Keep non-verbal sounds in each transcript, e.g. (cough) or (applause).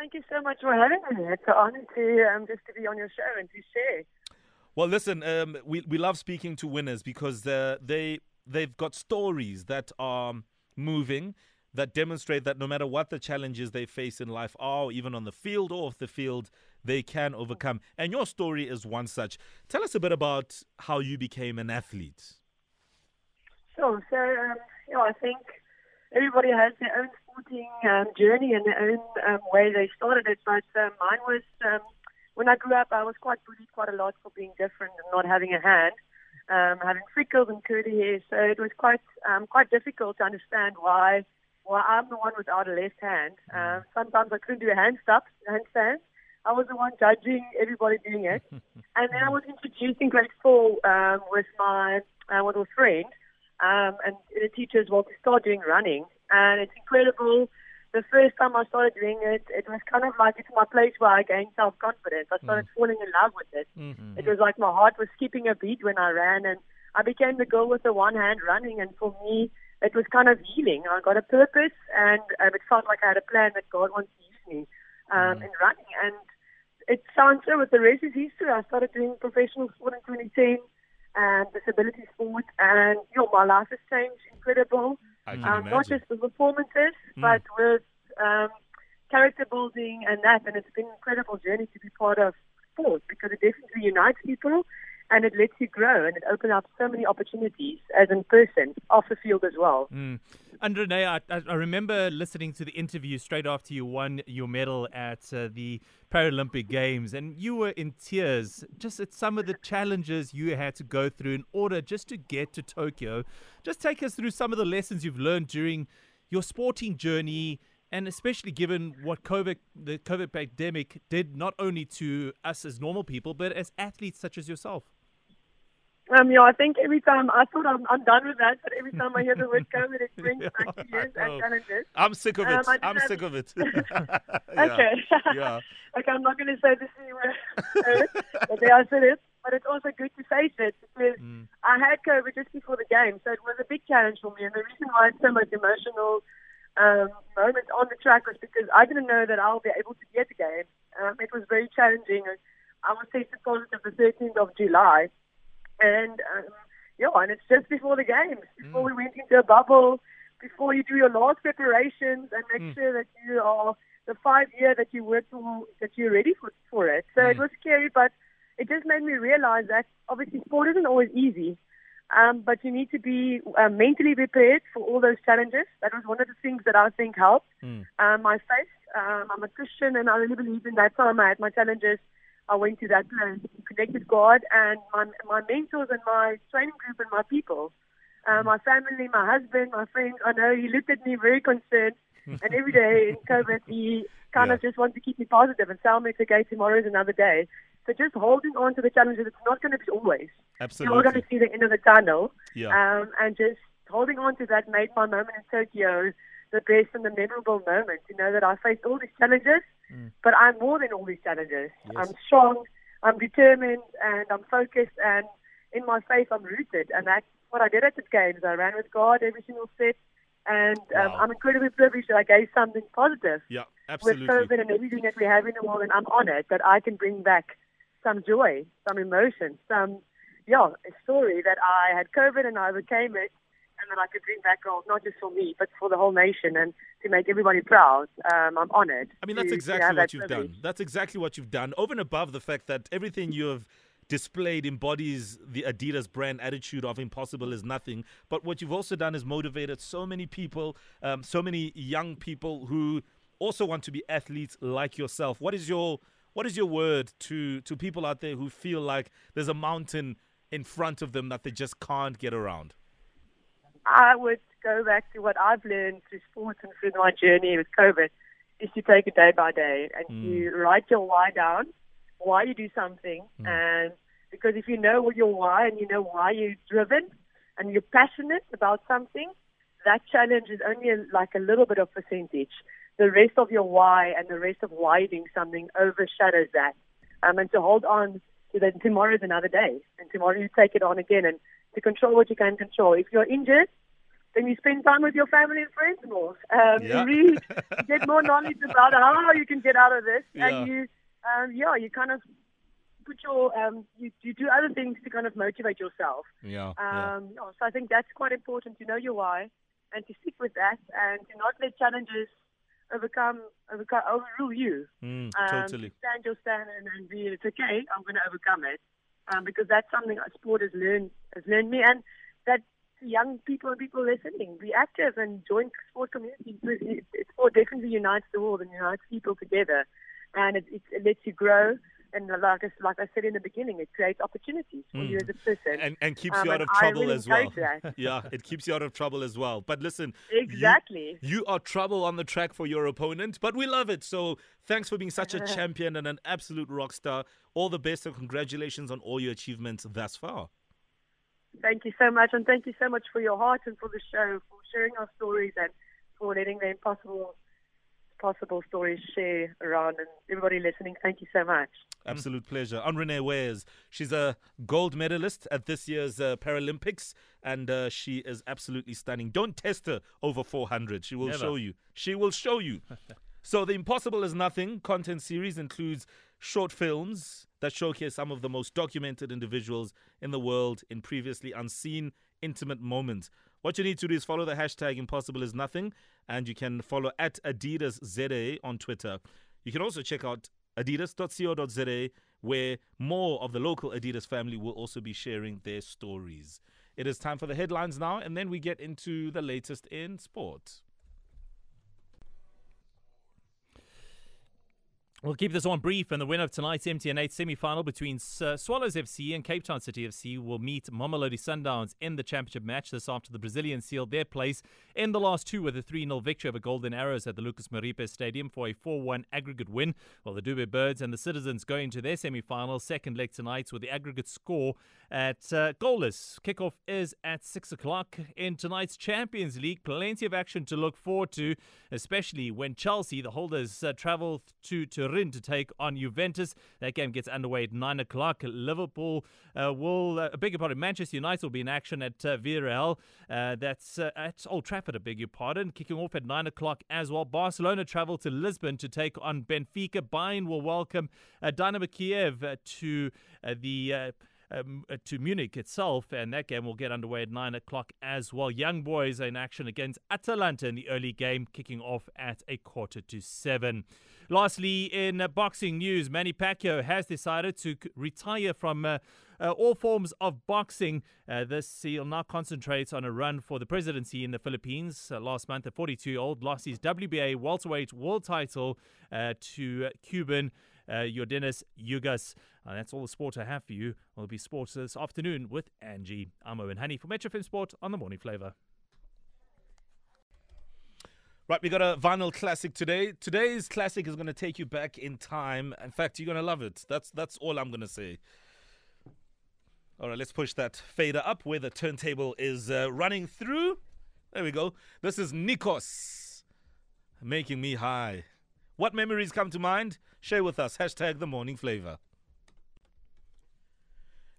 thank you so much for having me. It's an honor to um, just to be on your show and to share. Well, listen, um, we we love speaking to winners because uh, they they've got stories that are moving that demonstrate that no matter what the challenges they face in life are, even on the field or off the field, they can overcome. And your story is one such. Tell us a bit about how you became an athlete. Sure. So, um, you know, I think everybody has their own sporting um, journey and their own um, way they started it. But um, mine was um, when I grew up, I was quite bullied quite a lot for being different and not having a hand, um, having freckles and curly hair. So it was quite um, quite difficult to understand why why I'm the one without a left hand. Um, sometimes I couldn't do a handstand. handstand. I was the one judging everybody doing it. (laughs) and then I was introduced in grade four um, with my uh, with a friend um, and the teachers well to start doing running, and it's incredible. The first time I started doing it, it was kind of like it's my place where I gained self confidence. I started mm. falling in love with it. Mm-hmm. It was like my heart was skipping a beat when I ran, and I became the girl with the one hand running. And for me, it was kind of healing. I got a purpose, and um, it felt like I had a plan that God wants to use me um, mm. in running. And it sounds so, with the rest is history. I started doing professional sport in 2010 and disability sport, and you know, my life has changed incredible. Um, not just with performances, mm. but with um, character building and that. And it's been an incredible journey to be part of sport because it definitely unites people and it lets you grow and it opens up so many opportunities as a person off the field as well. Mm. And Renee, I, I, remember listening to the interview straight after you won your medal at uh, the Paralympic Games, and you were in tears just at some of the challenges you had to go through in order just to get to Tokyo. Just take us through some of the lessons you've learned during your sporting journey and especially given what COVID, the COVID pandemic did not only to us as normal people, but as athletes such as yourself. Um, yeah, I think every time I thought I'm, I'm done with that, but every time I hear the word COVID, it brings (laughs) back years and challenges. I'm sick of it. Um, I'm have... sick of it. (laughs) (laughs) okay. yeah. okay, I'm not going to say this anywhere, but there I said it. But it's also good to face it because mm. I had COVID just before the game, so it was a big challenge for me. And the reason why it's so much emotional um, moment on the track was because I didn't know that I'll be able to get the game. Um, it was very challenging. I was tested positive the 13th of July and um, yeah, and it's just before the games, before mm. we went into a bubble, before you do your last preparations and make mm. sure that you are the five year that you work for, that you're ready for, for it. So mm. it was scary, but it just made me realize that obviously sport isn't always easy. Um, but you need to be uh, mentally prepared for all those challenges. That was one of the things that I think helped. Mm. Um, my faith, um, I'm a Christian, and I really believe in that time I had my challenges I went to that place, connected God and my my mentors and my training group and my people, uh, my family, my husband, my friends. I know he looked at me very concerned, and every day in (laughs) COVID he kind yeah. of just wanted to keep me positive and tell me it's okay. Tomorrow is another day. So just holding on to the challenges. It's not going to be always. Absolutely. You're going to see the end of the tunnel. Yeah. Um, and just holding on to that made my moment in Tokyo the best and the memorable moment. To know that I faced all these challenges Mm. But I'm more than all these challenges. Yes. I'm strong, I'm determined, and I'm focused, and in my faith, I'm rooted. And that's what I did at the games. I ran with God every single step. And um, wow. I'm incredibly privileged that I gave something positive. Yeah, absolutely. With COVID and everything that we have in the world, and I'm honored that I can bring back some joy, some emotion, some, yeah, a story that I had COVID and I overcame it that I could bring back gold, not just for me, but for the whole nation and to make everybody proud. Um, I'm honored. I mean, that's to, exactly what that you've privilege. done. That's exactly what you've done. Over and above the fact that everything you have displayed embodies the Adidas brand attitude of impossible is nothing. But what you've also done is motivated so many people, um, so many young people who also want to be athletes like yourself. What is your what is your word to to people out there who feel like there's a mountain in front of them that they just can't get around? I would go back to what I've learned through sports and through my journey with COVID is to take it day by day and mm. you write your why down, why you do something, mm. and because if you know what your why and you know why you're driven and you're passionate about something, that challenge is only a, like a little bit of percentage. The rest of your why and the rest of why you're doing something overshadows that. Um, and to hold on to that tomorrow is another day, and tomorrow you take it on again and to control what you can control. If you're injured, then you spend time with your family and friends more. Um, Yeah. You read, you get more knowledge about how you can get out of this, Yeah. and you, um, yeah, you kind of put your, um, you, you do other things to kind of motivate yourself. Yeah. yeah. Um, yeah, so I think that's quite important to know your why and to stick with that and to not let challenges overcome, overcome overrule you. Mm, Um, totally. Stand your stand and, and be, it's okay, I'm going to overcome it. Um, because that's something sport has learned, has learned me. And that young people and people listening, be active and join sport communities. It- it- Sport definitely unites the world and unites people together. And it, it lets you grow. And like I, like I said in the beginning, it creates opportunities for you as a person. And, and keeps Um, you out of trouble really as well. (laughs) yeah, it keeps you out of trouble as well. But listen, you- Exactly. You, are trouble on the track for your opponent, but we love it. So thanks for being such a (laughs) champion and an absolute rock star. All the best and congratulations on all your achievements thus far. Thank you so much, and thank you so much for your heart and for the show, for sharing our stories and for letting the impossible possible stories share around and everybody listening. Thank you so much. Absolute pleasure. Anrune Weyers, she's a gold medalist at this year's uh, Paralympics, and uh, she is absolutely stunning. Don't test her over 400. She will Never. show you. She will show you. (laughs) so, The Impossible is Nothing content series includes short films that showcase some of the most documented individuals in the world in previously unseen intimate moments. What you need to do is follow the hashtag Impossible is Nothing, and you can follow at Adidas ZA on Twitter. You can also check out adidas.co.za, where more of the local Adidas family will also be sharing their stories. It is time for the headlines now, and then we get into the latest in sport. We'll keep this one brief, and the winner of tonight's MTN8 semi-final between uh, Swallows FC and Cape Town City FC will meet Mamelodi Sundowns in the championship match. This after the Brazilians sealed their place in the last two with a 3-0 victory over Golden Arrows at the Lucas Moripe Stadium for a 4-1 aggregate win. While the Dube Birds and the Citizens go into their semi-final second leg tonight with the aggregate score at uh, goalless. Kickoff is at 6 o'clock in tonight's Champions League. Plenty of action to look forward to, especially when Chelsea, the holders, uh, travel to Turin to take on Juventus. That game gets underway at 9 o'clock. Liverpool uh, will, uh, beg your pardon, Manchester United will be in action at uh. Uh, that's uh, at Old Trafford, I beg your pardon. Kicking off at 9 o'clock as well. Barcelona travel to Lisbon to take on Benfica. Bayern will welcome uh, Dynamo Kiev uh, to the. Um, uh, to Munich itself, and that game will get underway at 9 o'clock as well. Young boys in action against Atalanta in the early game, kicking off at a quarter to 7. Lastly, in uh, boxing news, Manny Pacquiao has decided to c- retire from uh, uh, all forms of boxing. Uh, this he'll now concentrate on a run for the presidency in the Philippines. Uh, last month, a 42-year-old lost his WBA welterweight world title uh, to uh, Cuban uh, Yordenis Ugás. Uh, that's all the sport I have for you. We'll be sports this afternoon with Angie. I'm Owen Honey for Metro FM Sport on the Morning Flava. Right, we got a vinyl classic today. Today's classic is going to take you back in time. In fact, you're going to love it. That's that's all I'm going to say. All right, let's push that fader up where the turntable is uh, running through. There we go. This is Nikos making me high. What memories come to mind? Share with us. Hashtag the morning flava.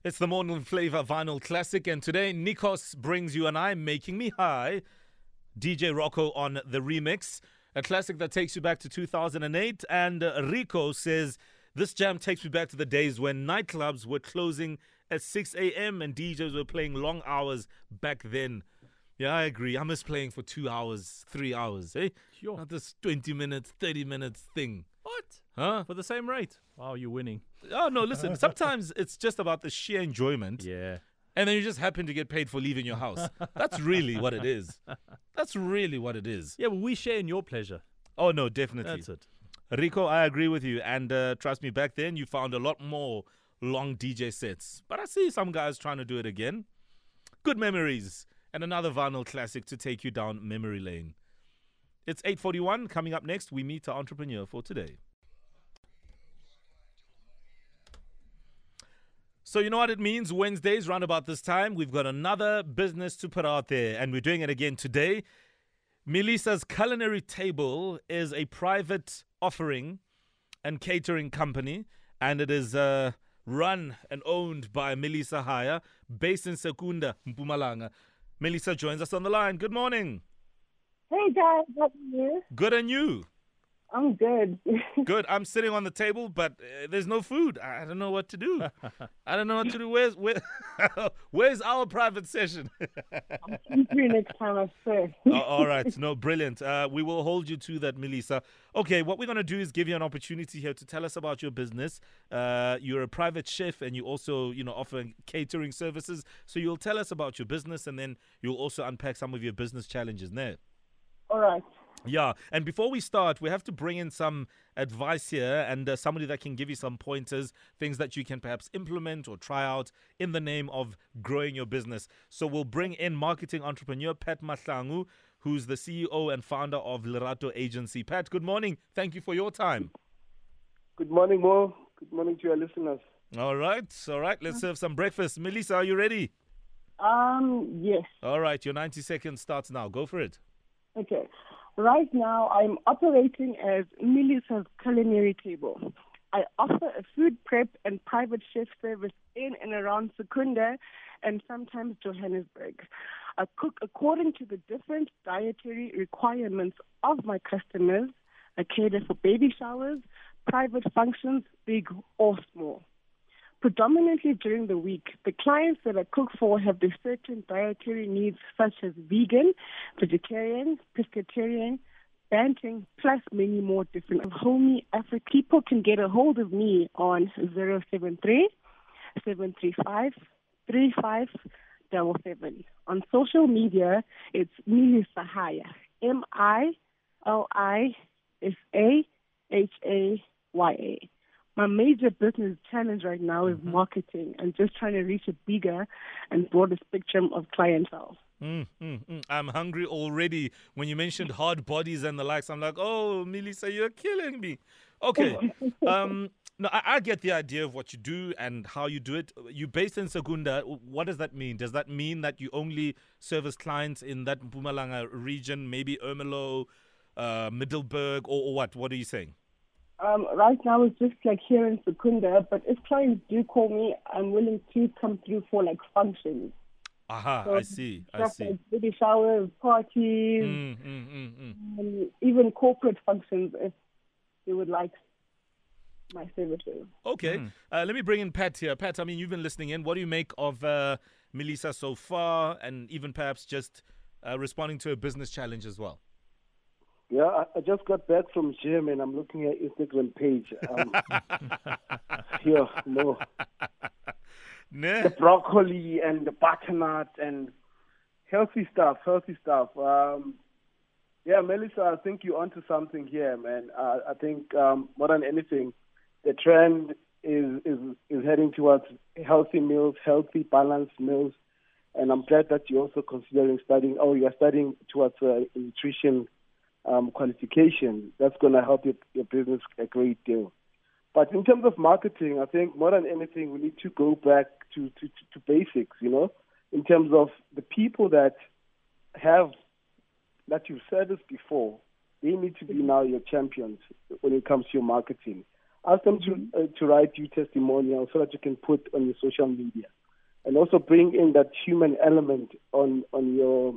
It's the morning flava vinyl classic, and today Nikos brings you and I making me high. DJ Rocco on the remix, a classic that takes you back to 2008. And uh, Rico says this jam takes me back to the days when nightclubs were closing at 6 a.m. and DJs were playing long hours back then. Yeah, I agree. I miss playing for two hours, three hours. Eh? Sure. Not this 20 minutes, 30 minutes thing. What? Huh? For the same rate? Wow, you're winning. Oh, no, listen. Sometimes it's just about the sheer enjoyment. Yeah. And then you just happen to get paid for leaving your house. That's really what it is. (laughs) That's really what it is. Yeah, but we share in your pleasure. Oh, no, definitely. That's it. Rico, I agree with you. And uh, trust me, back then you found a lot more long DJ sets. But I see some guys trying to do it again. Good memories. And another vinyl classic to take you down memory lane. It's 841. Coming up next, we meet our entrepreneur for today. So you know what it means? Wednesdays, round about this time, we've got another business to put out there, and we're doing it again today. Milisa's Culinary Table is a private offering and catering company, and it is uh, run and owned by Milisa Haya, based in Secunda, Mpumalanga. Milisa joins us on the line. Good morning. Hey guys, how are you? Good and you? I'm good. (laughs) Good. I'm sitting on the table, but uh, there's no food. I don't know what to do. (laughs) I don't know what to do. Where's where, (laughs) where's our private session? I'm you next time, I swear. oh, all right. No, brilliant. Uh, we will hold you to that, Milisa. Okay, what we're going to do is give you an opportunity here to tell us about your business. Uh, you're a private chef and you also, you know, offer catering services. So you'll tell us about your business and then you'll also unpack some of your business challenges there. All right. Yeah, and before we start, we have to bring in some advice here and uh, somebody that can give you some pointers, things that you can perhaps implement or try out in the name of growing your business. So we'll bring in marketing entrepreneur Pat Mahlangu, who's the CEO and founder of Lerato Agency. Pat, good morning. Thank you for your time. Good morning, Mo. Good morning to your listeners. All right, all right. Let's serve some breakfast. Milisa, are you ready? Um, yes. All right, your 90 seconds starts now. Go for it. Okay. Right now, I'm operating as Milisa's Culinary Table. I offer a food prep and private chef service in and around Secunda and sometimes Johannesburg. I cook according to the different dietary requirements of my customers. I cater for baby showers, private functions, big or small. Predominantly during the week, the clients that I cook for have the certain dietary needs such as vegan, vegetarian, pescatarian, banting, plus many more different homey African people can get a hold of me on 073 735 3577. On social media, it's Milisa Haya. M I L I S A H A Y A my major business challenge right now is mm-hmm. marketing and just trying to reach a bigger and broader spectrum of clientele. Mm, mm, mm. I'm hungry already. When you mentioned hard bodies and the likes, I'm like, oh, Milisa, you're killing me. Okay. (laughs) um, no, I, I, get the idea of what you do and how you do it. You're based in Secunda. What does that mean? Does that mean that you only service clients in that Mpumalanga region, maybe Ermelo, uh, Middelburg, or, or what? What are you saying? Um, right now it's just like here in Secunda, but if clients do call me, I'm willing to come through for like functions. Aha, so I see. I see. Like baby showers, parties, mm, mm, mm, mm. even corporate functions if they would like my services. Okay. Mm. Uh, let me bring in Pat here. Pat, I mean, you've been listening in. What do you make of uh, Milisa so far and even perhaps just uh, responding to a business challenge as well? Yeah, I, I just got back from gym and I'm looking at Instagram page. Um, (laughs) here, no. Nah. The broccoli and the butternut and healthy stuff, healthy stuff. Um, yeah, Milisa, I think you're onto something here, man. Uh, I think um, more than anything, the trend is, is is heading towards healthy meals, healthy, balanced meals, and I'm glad that you're also considering studying. Oh, you're studying towards uh, nutrition um, qualification, that's going to help your, your business a great deal. But in terms of marketing, I think more than anything, we need to go back to, to, to basics, you know, in terms of the people that have, that you've serviced before, they need to be now your champions when it comes to your marketing. Ask them to, uh, to write you testimonials so that you can put on your social media. And also bring in that human element on, on your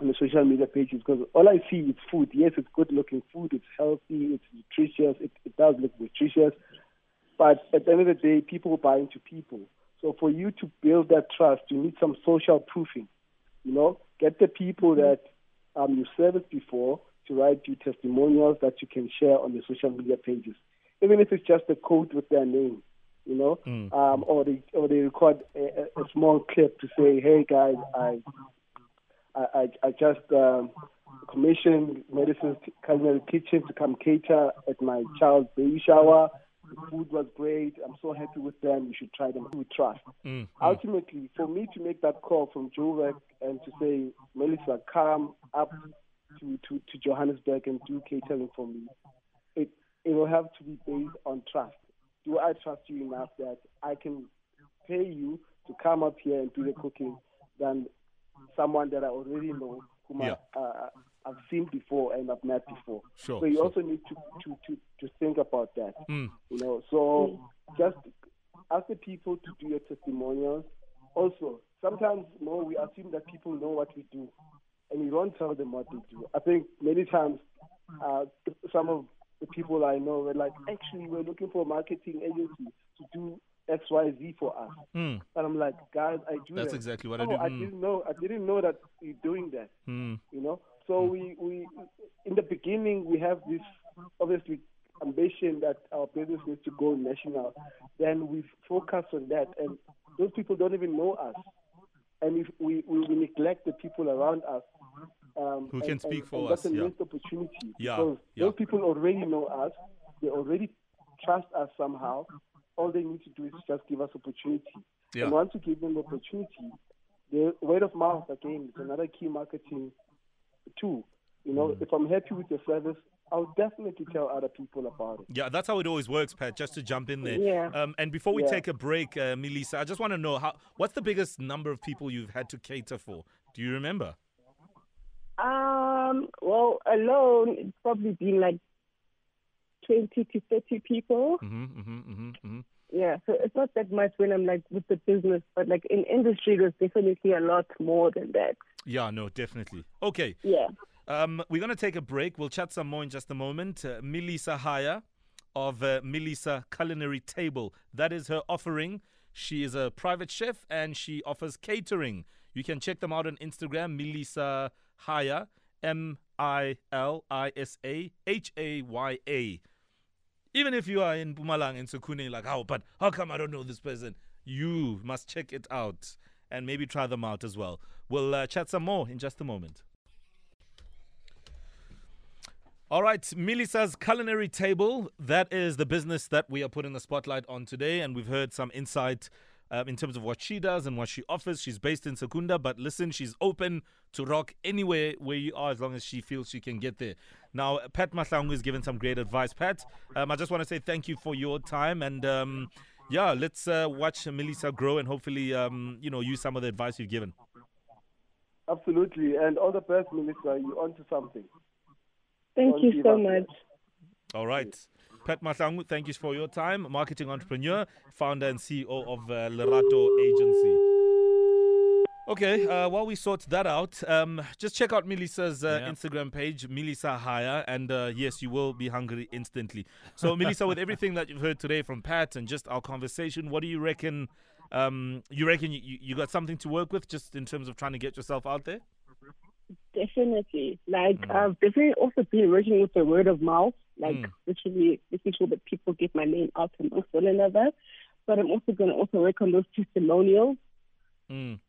on the social media pages because all I see is food. Yes, it's good looking food, it's healthy, it's nutritious, it, it does look nutritious. But at the end of the day, people buy into people. So for you to build that trust, you need some social proofing. You know, get the people that um, you serviced before to write you testimonials that you can share on the social media pages, even if it's just a quote with their name. You know, mm. um, or they or they record a, a small clip to say, "Hey guys, I I, I, I just um, commissioned Milisa's Culinary Kitchen to come cater at my child's baby shower. The food was great. I'm so happy with them. You should try them with trust. Mm, Ultimately, for me to make that call from Joburg and to say, Milisa, come up to, to, to Johannesburg and do catering for me, it, it will have to be based on trust. Do I trust you enough that I can pay you to come up here and do the cooking than someone that I already know, whom yeah. I, uh, I've seen before and I've met before. Sure, so you sure. also need to, to, to, to think about that. Mm. You know, so just ask the people to do your testimonials. Also, sometimes you know, we assume that people know what we do, and we don't tell them what to do. I think many times uh, some of the people I know were like, actually, we're looking for a marketing agency to do X, Y, Z for us. Mm. And I'm like, guys, I do. That's that. exactly what oh, I do. I Mm. didn't know. I didn't know that you're doing that. Mm. You know. So we we in the beginning we have this obviously ambition that our business needs to go national. Then we focus on that, and those people don't even know us. And if we, we, we neglect the people around us, um, Who and- can speak and- for and that's us, a yeah. missed opportunity. Yeah, because yeah. those people already know us. They already trust us somehow. All they need to do is just give us opportunity. Yeah. And once you give them opportunity, the word of mouth again is another key marketing tool. You know, Mm. if I'm happy with your service, I'll definitely tell other people about it. Yeah, that's how it always works, Pat. Just to jump in there. Yeah. Um, and before we Yeah. take a break, uh, Milisa, I just want to know how. What's the biggest number of people you've had to cater for? Do you remember? Um, well, alone, it's probably been like 20 to 30 people. Mm-hmm, mm-hmm, mm-hmm, mm-hmm. Yeah, so it's not that much when I'm like with the business, but like in industry, there's definitely a lot more than that. Yeah, no, definitely. Okay. Yeah. Um, we're going to take a break. We'll chat some more in just a moment. Uh, Milisa Haya of uh, Milisa Culinary Table. That is her offering. She is a private chef and she offers catering. You can check them out on Instagram, Milisa Haya, M I L I S A H A Y A. Even if you are in Mpumalanga and Secunda, like, oh, but how come I don't know this person? You must check it out and maybe try them out as well. We'll uh, chat some more in just a moment. All right, Milisa's Culinary Table. That is the business that we are putting the spotlight on today. And we've heard some insight um, in terms of what she does and what she offers. She's based in Secunda, but listen, she's open to rock anywhere where you are as long as she feels she can get there. Now, Pat Mahlangu has given some great advice. Pat, um, I just want to say thank you for your time. And um, yeah, let's uh, watch Milisa grow and hopefully, um, you know, use some of the advice you've given. Absolutely. And all the best, Milisa. You're onto something. Thank Don't you so much. All right. Pat Mahlangu, thank you for your time. Marketing entrepreneur, founder and CEO of uh, Lerato Agency. Okay, uh, while we sort that out, um, just check out Milisa's uh, Yeah. Instagram page, Milisa Haya, and uh, yes, you will be hungry instantly. So, Milisa, with everything that you've heard today from Pat and just our conversation, what do you reckon? Um, you reckon you, you you got something to work with just in terms of trying to get yourself out there? Definitely. Like, Mm. I've definitely also been working with the word of mouth, like, Mm. literally making sure that people get my name out amongst one another. But I'm also going to also work on those testimonials. Mm.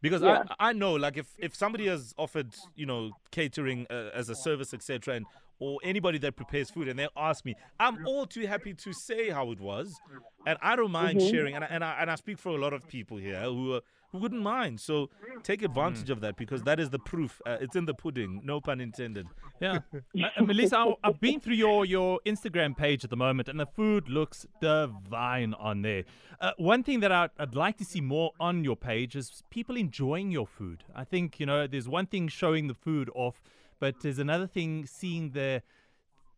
Because Yeah. I I know like if if somebody has offered you know catering uh, as a service etc and or anybody that prepares food and they ask me I'm all too happy to say how it was and I don't mind Mm-hmm. sharing and I, and I and I speak for a lot of people here who uh, who wouldn't mind. So take advantage of that because that is the proof uh, it's in the pudding. No pun intended. Yeah, uh, uh, Milisa, I've been through your your Instagram page at the moment, and the food looks divine on there. Uh, one thing that I'd, I'd like to see more on your page is people enjoying your food. I think you know, there's one thing showing the food off, but there's another thing seeing the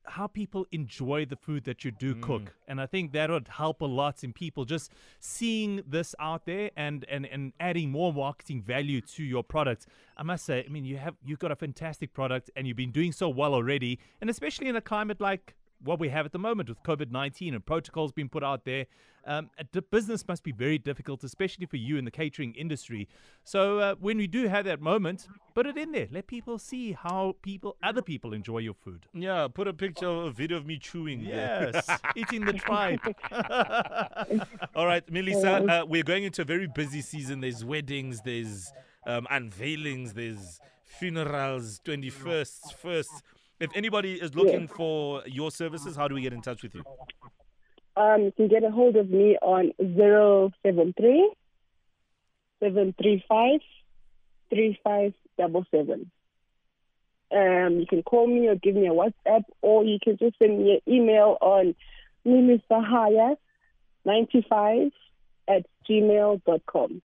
how people enjoy the food that you do mm. cook. And i think that would help a lot in people just seeing this out there and and and adding more marketing value to your product. I must say i mean you have you've got a fantastic product and you've been doing so well already. And especially in a climate like what we have at the moment with COVID-19 and protocols being put out there, um, a d- business must be very difficult, especially for you in the catering industry. So uh, when we do have that moment, put it in there. Let people see how people, other people, enjoy your food. yeah put a picture of a video of me chewing there. Yes, (laughs) eating the tribe. (laughs) All right, Milisa, uh, we're going into a very busy season. There's weddings, there's um, unveilings, there's funerals, 21st, 1st. If anybody is looking for your services, how do we get in touch with you? Um, you can get a hold of me on 073 735 3577. Um, you can call me or give me a WhatsApp, or you can just send me an email on milisahaya95 at gmail.com.